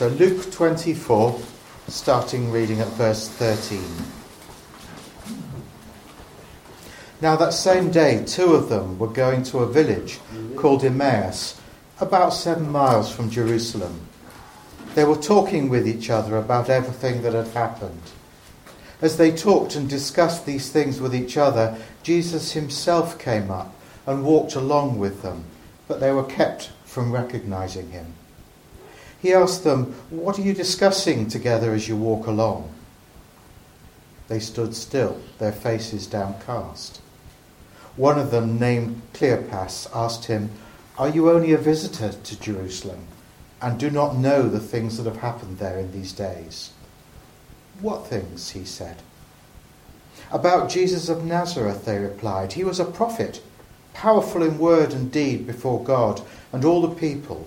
So, Luke 24, starting reading at verse 13. Now, that same day, two of them were going to a village called Emmaus, about seven miles from Jerusalem. They were talking with each other about everything that had happened. As they talked and discussed these things with each other, Jesus himself came up and walked along with them, but they were kept from recognizing him. He asked them, What are you discussing together as you walk along? They stood still, their faces downcast. One of them, named Cleopas, asked him, Are you only a visitor to Jerusalem and do not know the things that have happened there in these days? What things? he said. About Jesus of Nazareth, they replied. He was a prophet, powerful in word and deed before God and all the people.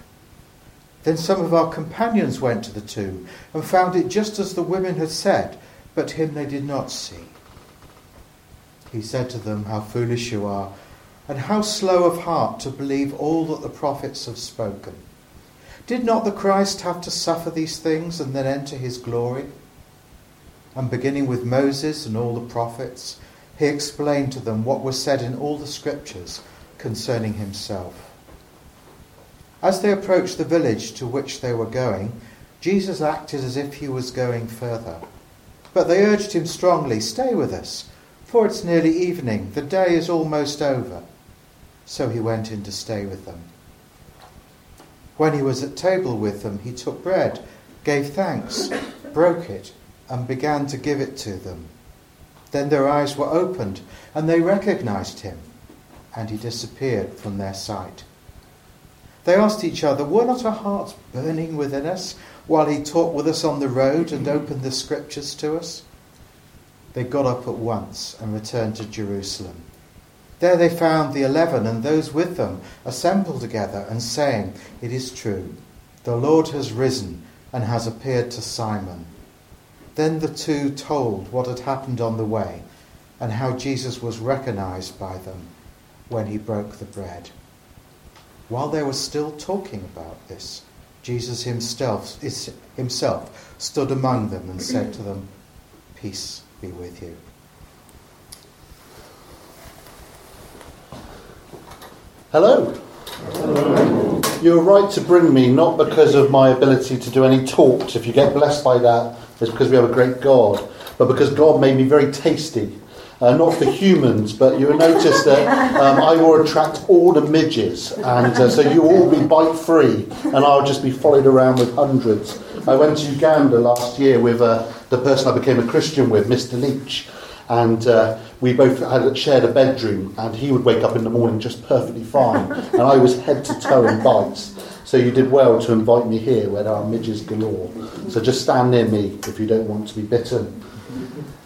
Then some of our companions went to the tomb and found it just as the women had said, but him they did not see. He said to them, How foolish you are, and how slow of heart to believe all that the prophets have spoken. Did not the Christ have to suffer these things and then enter his glory? And beginning with Moses and all the prophets, he explained to them what was said in all the scriptures concerning himself. As they approached the village to which they were going, Jesus acted as if he was going further. But they urged him strongly, Stay with us for it's nearly evening, the day is almost over. So he went in to stay with them. When he was at table with them, he took bread, gave thanks, broke it, and began to give it to them. Then their eyes were opened, and they recognized him, and he disappeared from their sight. They asked each other, Were not our hearts burning within us while he talked with us on the road and opened the scriptures to us? they got up at once and returned to Jerusalem. There they found the eleven and those with them assembled together and saying, It is true, the Lord has risen and has appeared to Simon. Then the two told what had happened on the way and how Jesus was recognized by them when he broke the bread. While they were still talking about this, Jesus himself, himself stood among them and said to them, Peace be with you. Hello. Hello. You're right to bring me, not because of my ability to do any talks. If you get blessed by that, it's because we have a great God, but because God made me very tasty. Uh, not for humans, but you'll notice that um, I will attract all the midges, and uh, so you'll all be bite free, and I'll just be followed around with hundreds. I went to Uganda last year with uh, the person I became a Christian with, Mr. Leach, and uh, we both had shared a bedroom, and he would wake up in the morning just perfectly fine, and I was head to toe in bites. So you did well to invite me here where there are midges galore. So just stand near me if you don't want to be bitten.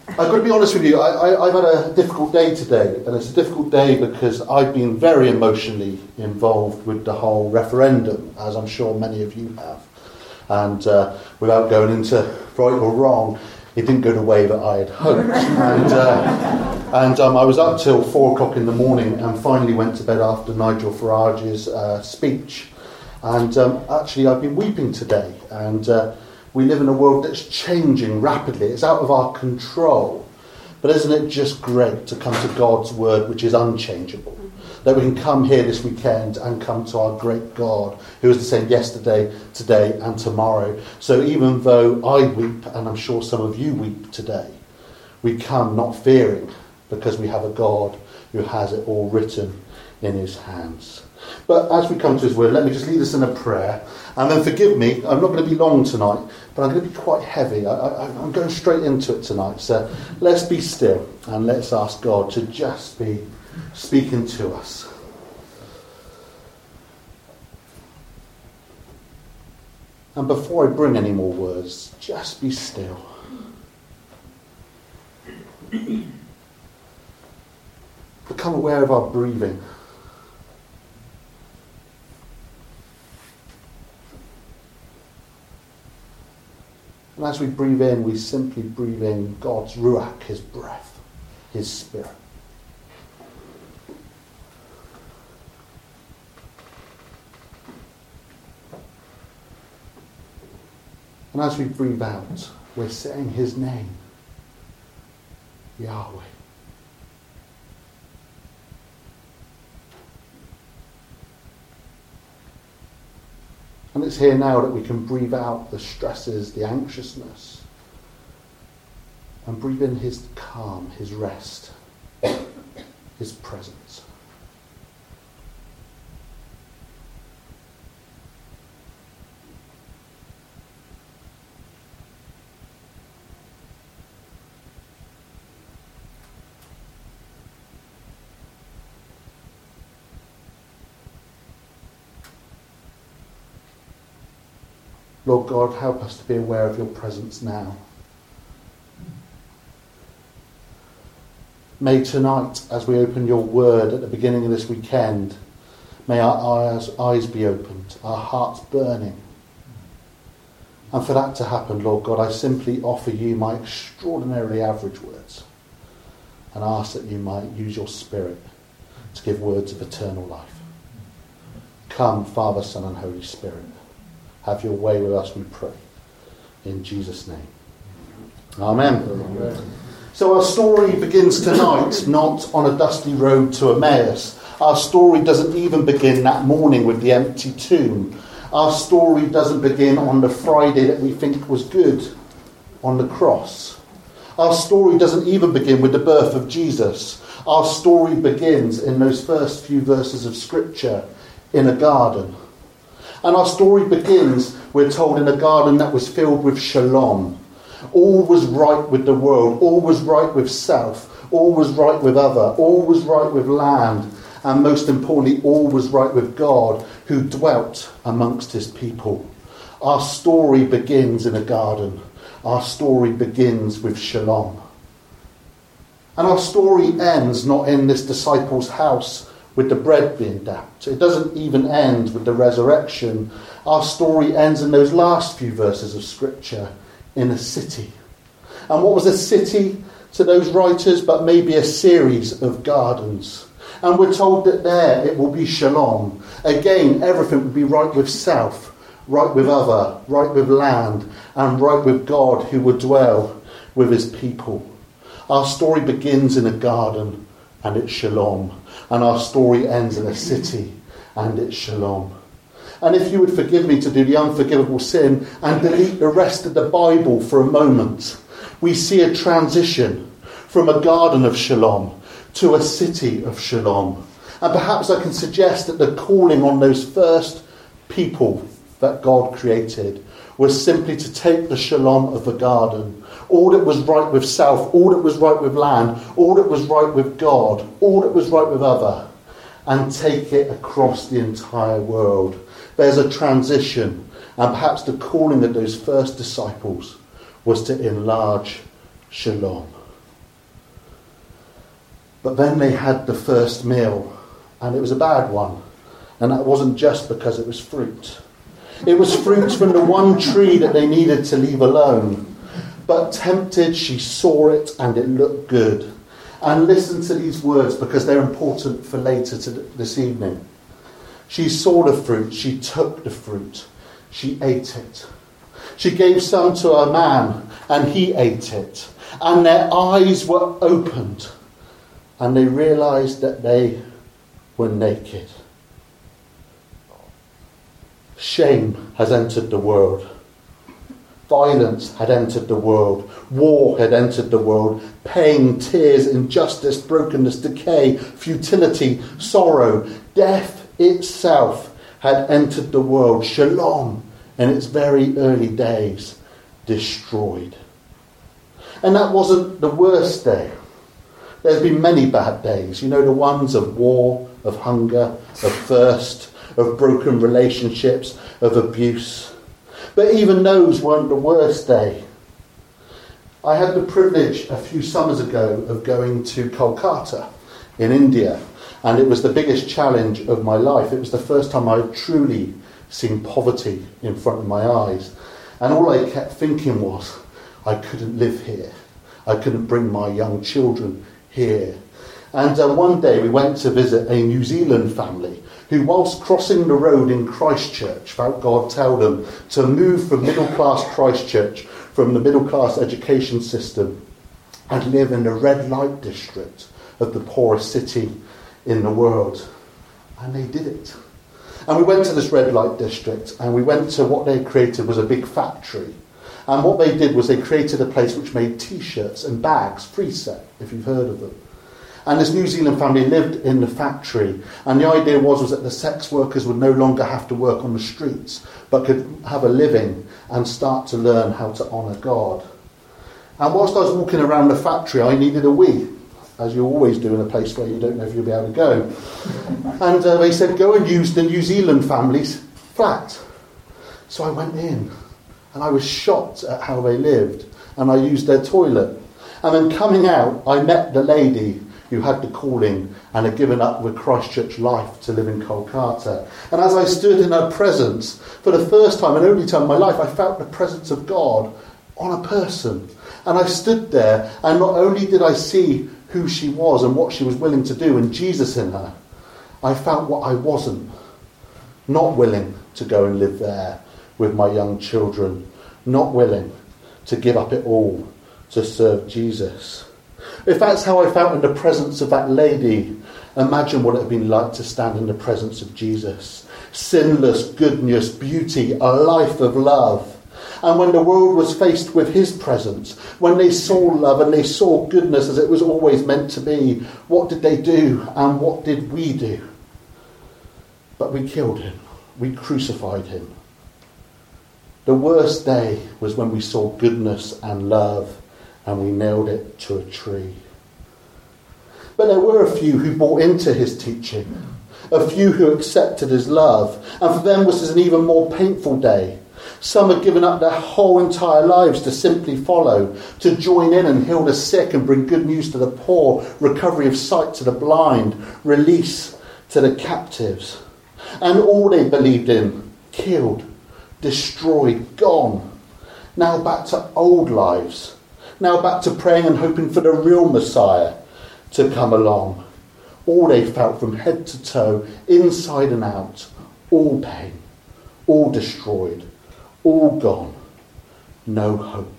I've got to be honest with you, I, have had a difficult day today, and it's a difficult day because I've been very emotionally involved with the whole referendum, as I'm sure many of you have. And uh, without going into right or wrong, it didn't go the way that I had hoped. and uh, and um, I was up till four o'clock in the morning and finally went to bed after Nigel Farage's uh, speech. And um, actually, I've been weeping today. And uh, we live in a world that's changing rapidly, it's out of our control. But isn't it just great to come to God's word, which is unchangeable? That we can come here this weekend and come to our great God, who is the same yesterday, today, and tomorrow. So even though I weep, and I'm sure some of you weep today, we come not fearing because we have a God who has it all written in his hands. But as we come to his word, let me just lead us in a prayer. And then forgive me, I'm not going to be long tonight, but I'm going to be quite heavy. I, am going straight into it tonight. So let's be still and let's ask God to just be speaking to us. And before I bring any more words, just be still. Become aware of our breathing. And as we breathe in, we simply breathe in God's Ruach, His breath, His Spirit. And as we breathe out, we're saying His name, Yahweh. And it's here now that we can breathe out the stresses, the anxiousness, and breathe in His calm, His rest, His presence. Lord God, help us to be aware of your presence now. May tonight, as we open your word at the beginning of this weekend, may our eyes, eyes be opened, our hearts burning. And for that to happen, Lord God, I simply offer you my extraordinarily average words and ask that you might use your spirit to give words of eternal life. Come, Father, Son, and Holy Spirit. Have your way with us, we pray. In Jesus' name. Amen. Amen. So our story begins tonight, not on a dusty road to Emmaus. Our story doesn't even begin that morning with the empty tomb. Our story doesn't begin on the Friday that we think was good on the cross. Our story doesn't even begin with the birth of Jesus. Our story begins in those first few verses of Scripture in a garden. And our story begins, we're told, in a garden that was filled with shalom. All was right with the world, all was right with self, all was right with other, all was right with land, and most importantly, all was right with God who dwelt amongst his people. Our story begins in a garden. Our story begins with shalom. And our story ends not in this disciple's house with the bread being dapped. It doesn't even end with the resurrection. Our story ends in those last few verses of Scripture in a city. And what was a city to those writers but maybe a series of gardens? And we're told that there it will be shalom. Again, everything will be right with self, right with other, right with land, and right with God who would dwell with his people. Our story begins in a garden and it's shalom and our story ends in a city, and it's shalom. And if you would forgive me to do the unforgivable sin and delete the rest of the Bible for a moment, we see a transition from a garden of shalom to a city of shalom. And perhaps I can suggest that the calling on those first people that God created was simply to take the shalom of the garden all that was right with self, all that was right with land, all that was right with God, all that was right with other, and take it across the entire world. There's a transition, and perhaps the calling of those first disciples was to enlarge shalom. But then they had the first meal, and it was a bad one. And that wasn't just because it was fruit. It was fruit from the one tree that they needed to leave alone. But tempted, she saw it and it looked good. And listen to these words because they're important for later this evening. She saw the fruit, she took the fruit, she ate it. She gave some to a man and he ate it. And their eyes were opened and they realized that they were naked. Shame has entered the world. Violence had entered the world. War had entered the world. Pain, tears, injustice, brokenness, decay, futility, sorrow, death itself had entered the world. Shalom, in its very early days, destroyed. And that wasn't the worst day. There's been many bad days. You know, the ones of war, of hunger, of thirst, of broken relationships, of abuse. But even those weren't the worst day. I had the privilege a few summers ago of going to Kolkata in India, and it was the biggest challenge of my life. It was the first time I had truly seen poverty in front of my eyes. And all I kept thinking was, I couldn't live here. I couldn't bring my young children here. And uh, one day we went to visit a New Zealand family who, whilst crossing the road in Christchurch, felt God tell them to move from middle class Christchurch, from the middle class education system, and live in the red light district of the poorest city in the world. And they did it. And we went to this red light district and we went to what they created was a big factory. And what they did was they created a place which made t shirts and bags, Freeset, if you've heard of them. And this New Zealand family lived in the factory. And the idea was, was that the sex workers would no longer have to work on the streets, but could have a living and start to learn how to honour God. And whilst I was walking around the factory, I needed a wee, as you always do in a place where you don't know if you'll be able to go. And uh, they said, go and use the New Zealand family's flat. So I went in, and I was shocked at how they lived, and I used their toilet. And then coming out, I met the lady who had the calling and had given up with Christchurch life to live in Kolkata. And as I stood in her presence, for the first time and only time in my life, I felt the presence of God on a person. And I stood there, and not only did I see who she was and what she was willing to do and Jesus in her, I felt what I wasn't. Not willing to go and live there with my young children, not willing to give up it all to serve Jesus. If that's how I felt in the presence of that lady, imagine what it have been like to stand in the presence of Jesus. Sinless goodness, beauty, a life of love. And when the world was faced with his presence, when they saw love and they saw goodness as it was always meant to be, what did they do and what did we do? But we killed him, we crucified him. The worst day was when we saw goodness and love and we nailed it to a tree. But there were a few who bought into his teaching, a few who accepted his love, and for them this was an even more painful day. Some had given up their whole entire lives to simply follow, to join in and heal the sick and bring good news to the poor, recovery of sight to the blind, release to the captives. And all they believed in, killed, destroyed, gone. Now back to old lives now back to praying and hoping for the real Messiah to come along. All they felt from head to toe, inside and out, all pain, all destroyed, all gone, no hope.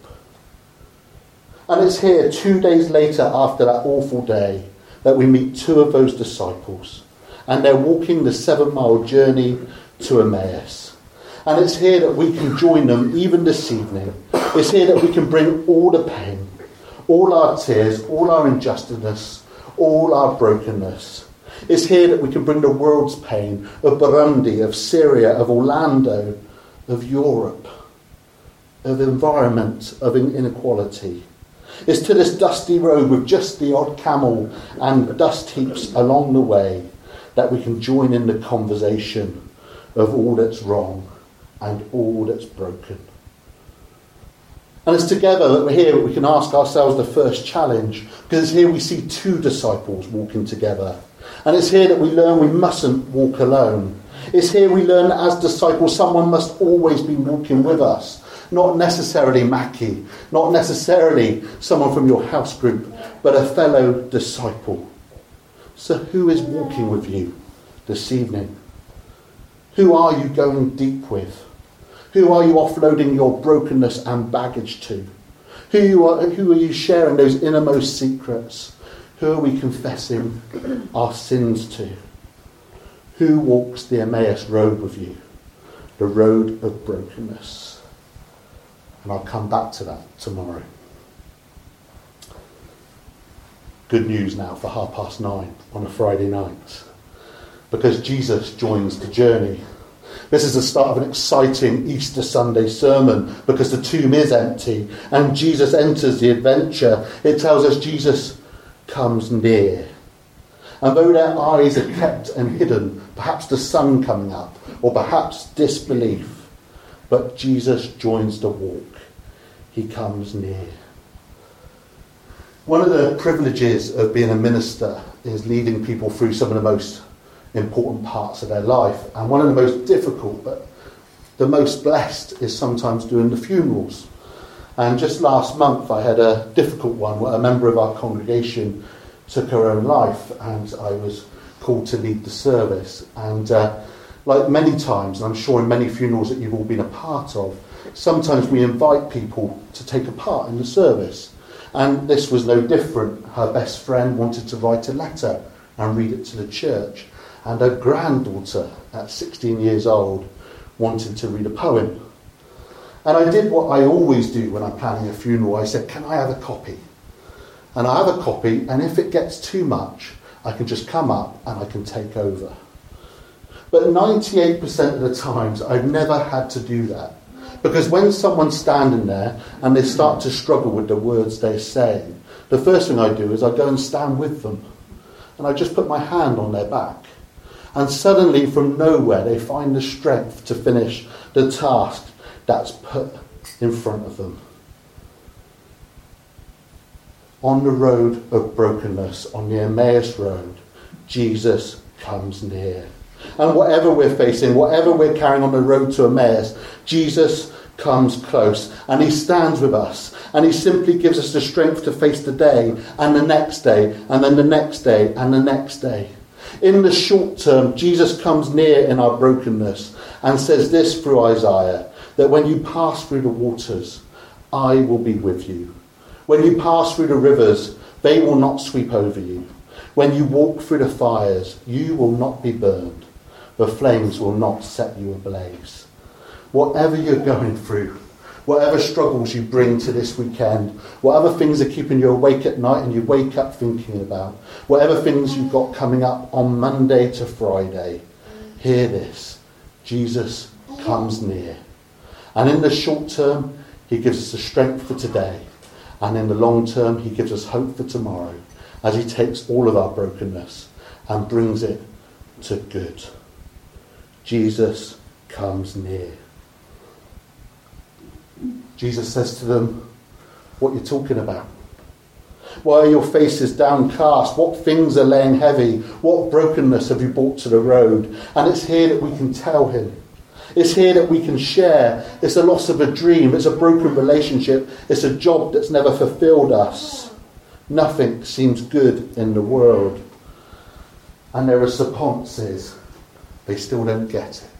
And it's here, two days later after that awful day, that we meet two of those disciples. And they're walking the seven mile journey to Emmaus. And it's here that we can join them even this evening it's here that we can bring all the pain, all our tears, all our injustice, all our brokenness. It's here that we can bring the world's pain of Burundi, of Syria, of Orlando, of Europe, of environment, of inequality. It's to this dusty road with just the odd camel and dust heaps along the way that we can join in the conversation of all that's wrong and all that's broken. And it's together that we're here that we can ask ourselves the first challenge, because it's here we see two disciples walking together. And it's here that we learn we mustn't walk alone. It's here we learn that as disciples, someone must always be walking with us. Not necessarily Mackie, not necessarily someone from your house group, but a fellow disciple. So, who is walking with you this evening? Who are you going deep with? Who are you offloading your brokenness and baggage to? Who are, who are you sharing those innermost secrets? Who are we confessing our sins to? Who walks the Emmaus road with you? The road of brokenness. And I'll come back to that tomorrow. Good news now for half past nine on a Friday night. Because Jesus joins the journey this is the start of an exciting Easter Sunday sermon because the tomb is empty and Jesus enters the adventure. It tells us Jesus comes near. And though their eyes are kept and hidden, perhaps the sun coming up, or perhaps disbelief, but Jesus joins the walk. He comes near. One of the privileges of being a minister is leading people through some of the most important parts of their life. And one of the most difficult, but the most blessed, is sometimes doing the funerals. And just last month, I had a difficult one where a member of our congregation took her own life, and I was called to lead the service. And uh, like many times, and I'm sure in many funerals that you've all been a part of, sometimes we invite people to take a part in the service. And this was no different. Her best friend wanted to write a letter and read it to the church. And her granddaughter, at 16 years old, wanted to read a poem. And I did what I always do when I'm planning a funeral. I said, Can I have a copy? And I have a copy, and if it gets too much, I can just come up and I can take over. But 98% of the times, I've never had to do that. Because when someone's standing there and they start to struggle with the words they're saying, the first thing I do is I go and stand with them. And I just put my hand on their back. And suddenly, from nowhere, they find the strength to finish the task that's put in front of them. On the road of brokenness, on the Emmaus road, Jesus comes near. And whatever we're facing, whatever we're carrying on the road to Emmaus, Jesus comes close and he stands with us and he simply gives us the strength to face the day and the next day and then the next day and the next day. In the short term, Jesus comes near in our brokenness and says this through Isaiah that when you pass through the waters, I will be with you. When you pass through the rivers, they will not sweep over you. When you walk through the fires, you will not be burned. The flames will not set you ablaze. Whatever you're going through, whatever struggles you bring to this weekend, whatever things are keeping you awake at night and you wake up thinking about, whatever things you've got coming up on Monday to Friday, hear this Jesus comes near. And in the short term, he gives us the strength for today. And in the long term, he gives us hope for tomorrow as he takes all of our brokenness and brings it to good. Jesus comes near. Jesus says to them, What are you talking about? Why are your faces downcast? What things are laying heavy? What brokenness have you brought to the road? And it's here that we can tell him. It's here that we can share. It's the loss of a dream. It's a broken relationship. It's a job that's never fulfilled us. Nothing seems good in the world. And their response is, they still don't get it.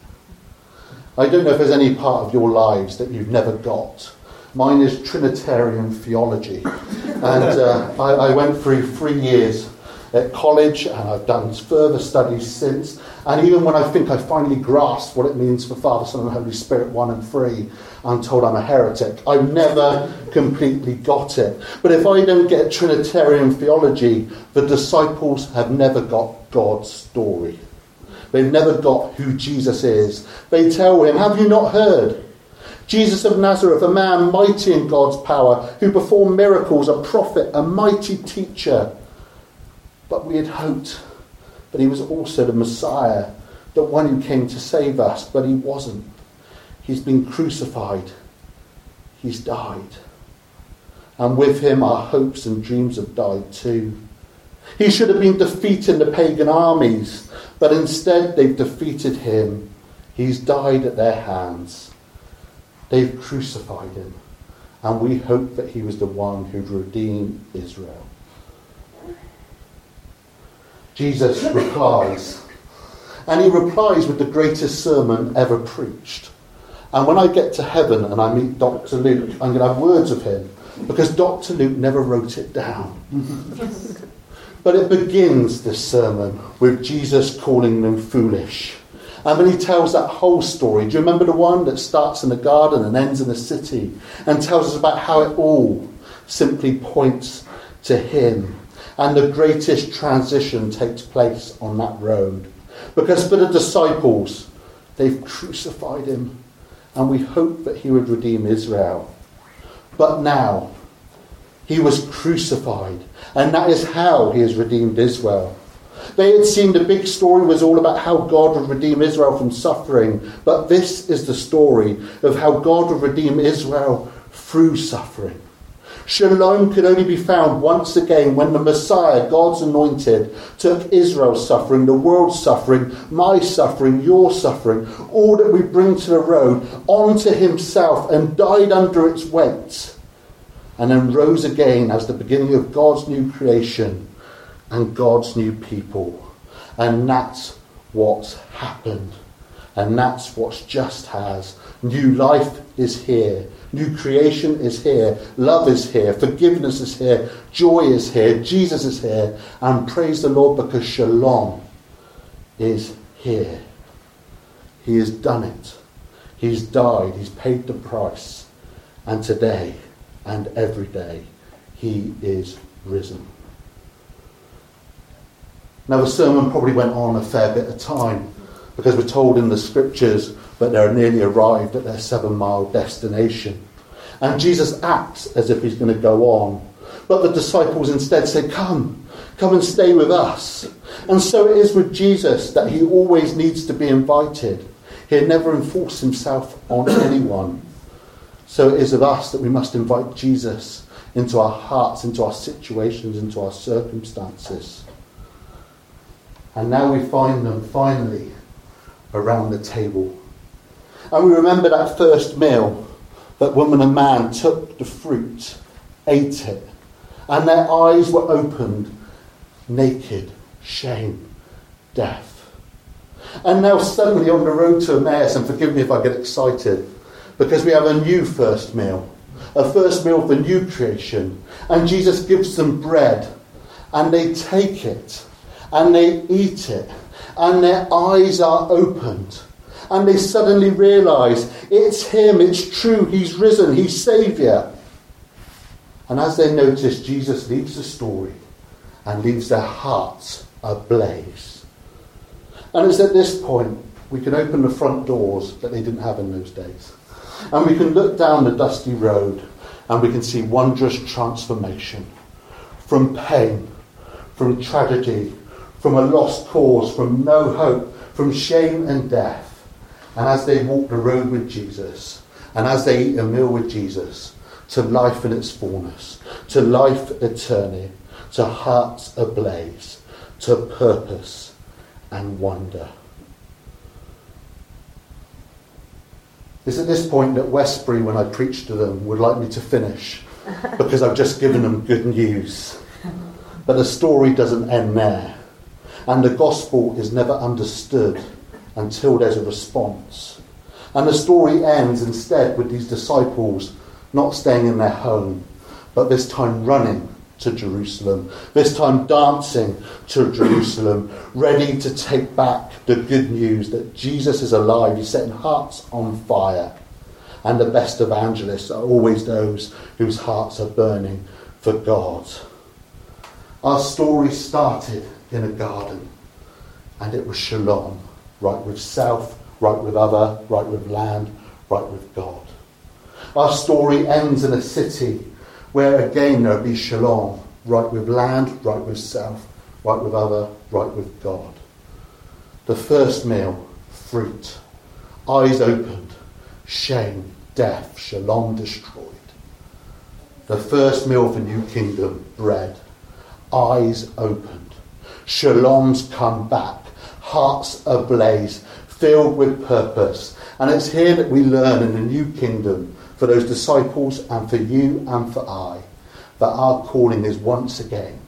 I don't know if there's any part of your lives that you've never got. Mine is Trinitarian theology. And uh, I, I went through three years at college and I've done further studies since. And even when I think I finally grasped what it means for Father, Son, and Holy Spirit, one and three, I'm told I'm a heretic. I've never completely got it. But if I don't get Trinitarian theology, the disciples have never got God's story. They've never got who Jesus is. They tell him, Have you not heard? Jesus of Nazareth, a man mighty in God's power, who performed miracles, a prophet, a mighty teacher. But we had hoped that he was also the Messiah, the one who came to save us, but he wasn't. He's been crucified. He's died. And with him, our hopes and dreams have died too. He should have been defeating the pagan armies, but instead they've defeated him. He's died at their hands. They've crucified him. And we hope that he was the one who'd redeem Israel. Jesus replies. And he replies with the greatest sermon ever preached. And when I get to heaven and I meet Dr. Luke, I'm going to have words of him because Dr. Luke never wrote it down. but it begins this sermon with Jesus calling them foolish. And then he tells that whole story. Do you remember the one that starts in the garden and ends in the city and tells us about how it all simply points to him? And the greatest transition takes place on that road. Because for the disciples, they've crucified him, and we hope that he would redeem Israel. But now, he was crucified, and that is how he has redeemed Israel. They had seen the big story was all about how God would redeem Israel from suffering, but this is the story of how God would redeem Israel through suffering. Shalom could only be found once again when the Messiah, God's anointed, took Israel's suffering, the world's suffering, my suffering, your suffering, all that we bring to the road, onto himself and died under its weight, and then rose again as the beginning of God's new creation and God's new people. And that's what's happened. And that's what's just has. New life is here. New creation is here. Love is here. Forgiveness is here. Joy is here. Jesus is here. And praise the Lord because Shalom is here. He has done it. He's died. He's paid the price. And today and every day, He is risen. Now, the sermon probably went on a fair bit of time because we're told in the scriptures that they're nearly arrived at their seven mile destination. And Jesus acts as if he's going to go on. But the disciples instead say, Come, come and stay with us. And so it is with Jesus that he always needs to be invited. He'll never enforce himself on anyone. So it is of us that we must invite Jesus into our hearts, into our situations, into our circumstances. And now we find them finally around the table. And we remember that first meal that woman and man took the fruit, ate it, and their eyes were opened, naked, shame, death. And now suddenly on the road to Emmaus, and forgive me if I get excited, because we have a new first meal, a first meal for new creation, and Jesus gives them bread, and they take it, and they eat it, and their eyes are opened and they suddenly realize it's him, it's true, he's risen, he's Saviour. And as they notice, Jesus leaves the story and leaves their hearts ablaze. And it's at this point we can open the front doors that they didn't have in those days. And we can look down the dusty road and we can see wondrous transformation from pain, from tragedy, from a lost cause, from no hope, from shame and death and as they walk the road with Jesus, and as they eat a meal with Jesus, to life in its fullness, to life eternal, to hearts ablaze, to purpose and wonder. It's at this point that Westbury, when I preach to them, would like me to finish because I've just given them good news. But the story doesn't end there. And the gospel is never understood until there's a response. And the story ends instead with these disciples not staying in their home, but this time running to Jerusalem, this time dancing to Jerusalem, ready to take back the good news that Jesus is alive. He's setting hearts on fire. And the best evangelists are always those whose hearts are burning for God. Our story started in a garden, and it was shalom right with self, right with other, right with land, right with God. Our story ends in a city where again there'll be shalom, right with land, right with self, right with other, right with God. The first meal, fruit, eyes opened, shame, death, shalom destroyed. The first meal for new kingdom, bread, eyes opened, shalom's come back, hearts ablaze, filled with purpose. And it's here that we learn in the new kingdom for those disciples and for you and for I that our calling is once again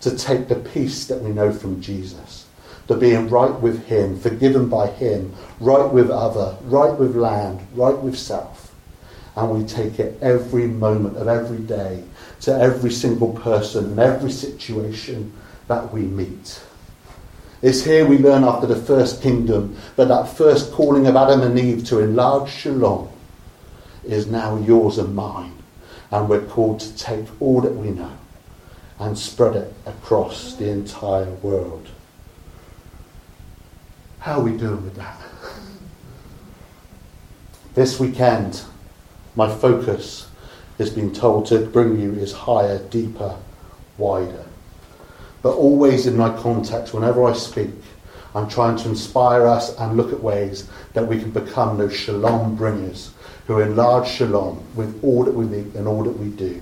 to take the peace that we know from Jesus, to being right with Him, forgiven by Him, right with other, right with land, right with self. And we take it every moment of every day to every single person and every situation that we meet. It's here we learn after the first kingdom that that first calling of Adam and Eve to enlarge Shalom is now yours and mine. And we're called to take all that we know and spread it across the entire world. How are we doing with that? This weekend, my focus has been told to bring you is higher, deeper, wider. but always in my context, whenever I speak, I'm trying to inspire us and look at ways that we can become those shalom bringers who enlarge shalom with all that we need and all that we do.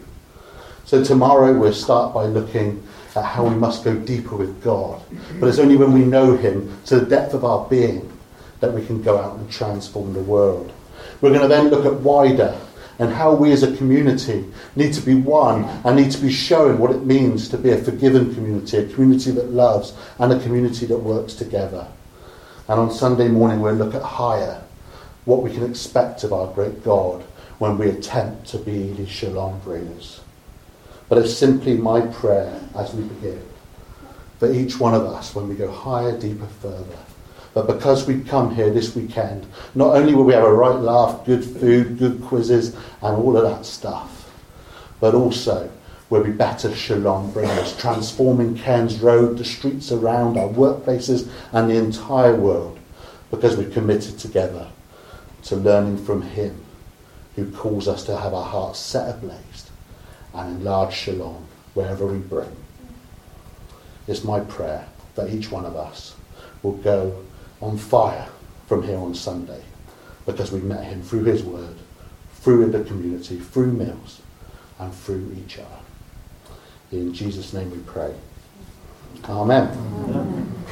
So tomorrow we'll start by looking at how we must go deeper with God. But it's only when we know Him to the depth of our being that we can go out and transform the world. We're going to then look at wider and how we as a community need to be one and need to be shown what it means to be a forgiven community, a community that loves, and a community that works together. And on Sunday morning, we'll look at higher, what we can expect of our great God when we attempt to be these shalom bringers. But it's simply my prayer as we begin for each one of us when we go higher, deeper, further but because we come here this weekend, not only will we have a right laugh, good food, good quizzes, and all of that stuff, but also we'll be better shalom bringers, transforming Cairns Road, the streets around, our workplaces, and the entire world, because we're committed together to learning from Him who calls us to have our hearts set ablaze and enlarge shalom wherever we bring. It's my prayer that each one of us will go on fire from here on Sunday because we met him through his word, through the community, through meals, and through each other. In Jesus' name we pray. Amen. Amen.